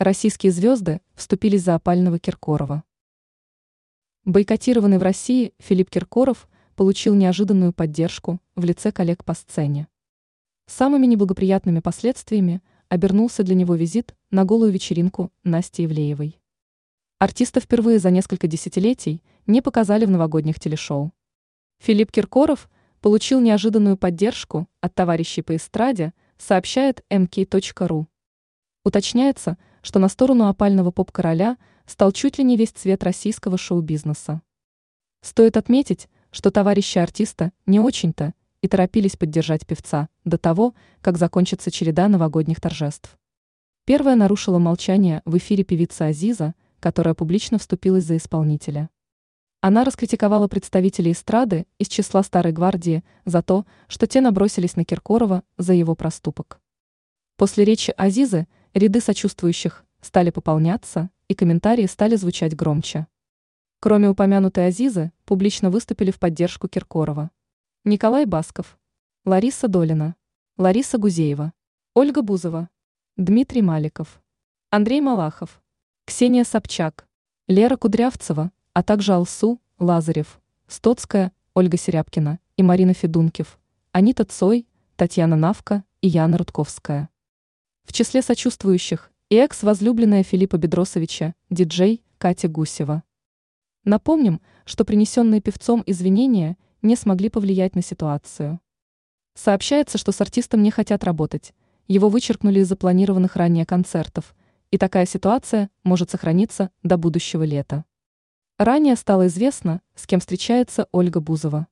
Российские звезды вступились за опального Киркорова. Бойкотированный в России Филипп Киркоров получил неожиданную поддержку в лице коллег по сцене. Самыми неблагоприятными последствиями обернулся для него визит на голую вечеринку Насти Ивлеевой. Артиста впервые за несколько десятилетий не показали в новогодних телешоу. Филипп Киркоров получил неожиданную поддержку от товарищей по эстраде, сообщает mk.ru. Уточняется, что на сторону опального поп-короля стал чуть ли не весь цвет российского шоу-бизнеса. Стоит отметить, что товарищи артиста не очень-то и торопились поддержать певца до того, как закончится череда новогодних торжеств. Первая нарушила молчание в эфире певица Азиза, которая публично вступилась за исполнителя. Она раскритиковала представителей эстрады из числа Старой Гвардии за то, что те набросились на Киркорова за его проступок. После речи Азизы ряды сочувствующих стали пополняться, и комментарии стали звучать громче. Кроме упомянутой Азизы, публично выступили в поддержку Киркорова. Николай Басков, Лариса Долина, Лариса Гузеева, Ольга Бузова, Дмитрий Маликов, Андрей Малахов, Ксения Собчак, Лера Кудрявцева, а также Алсу, Лазарев, Стоцкая, Ольга Серябкина и Марина Федункив, Анита Цой, Татьяна Навка и Яна Рудковская. В числе сочувствующих и экс-возлюбленная Филиппа Бедросовича, диджей Катя Гусева. Напомним, что принесенные певцом извинения не смогли повлиять на ситуацию. Сообщается, что с артистом не хотят работать, его вычеркнули из запланированных ранее концертов, и такая ситуация может сохраниться до будущего лета. Ранее стало известно, с кем встречается Ольга Бузова.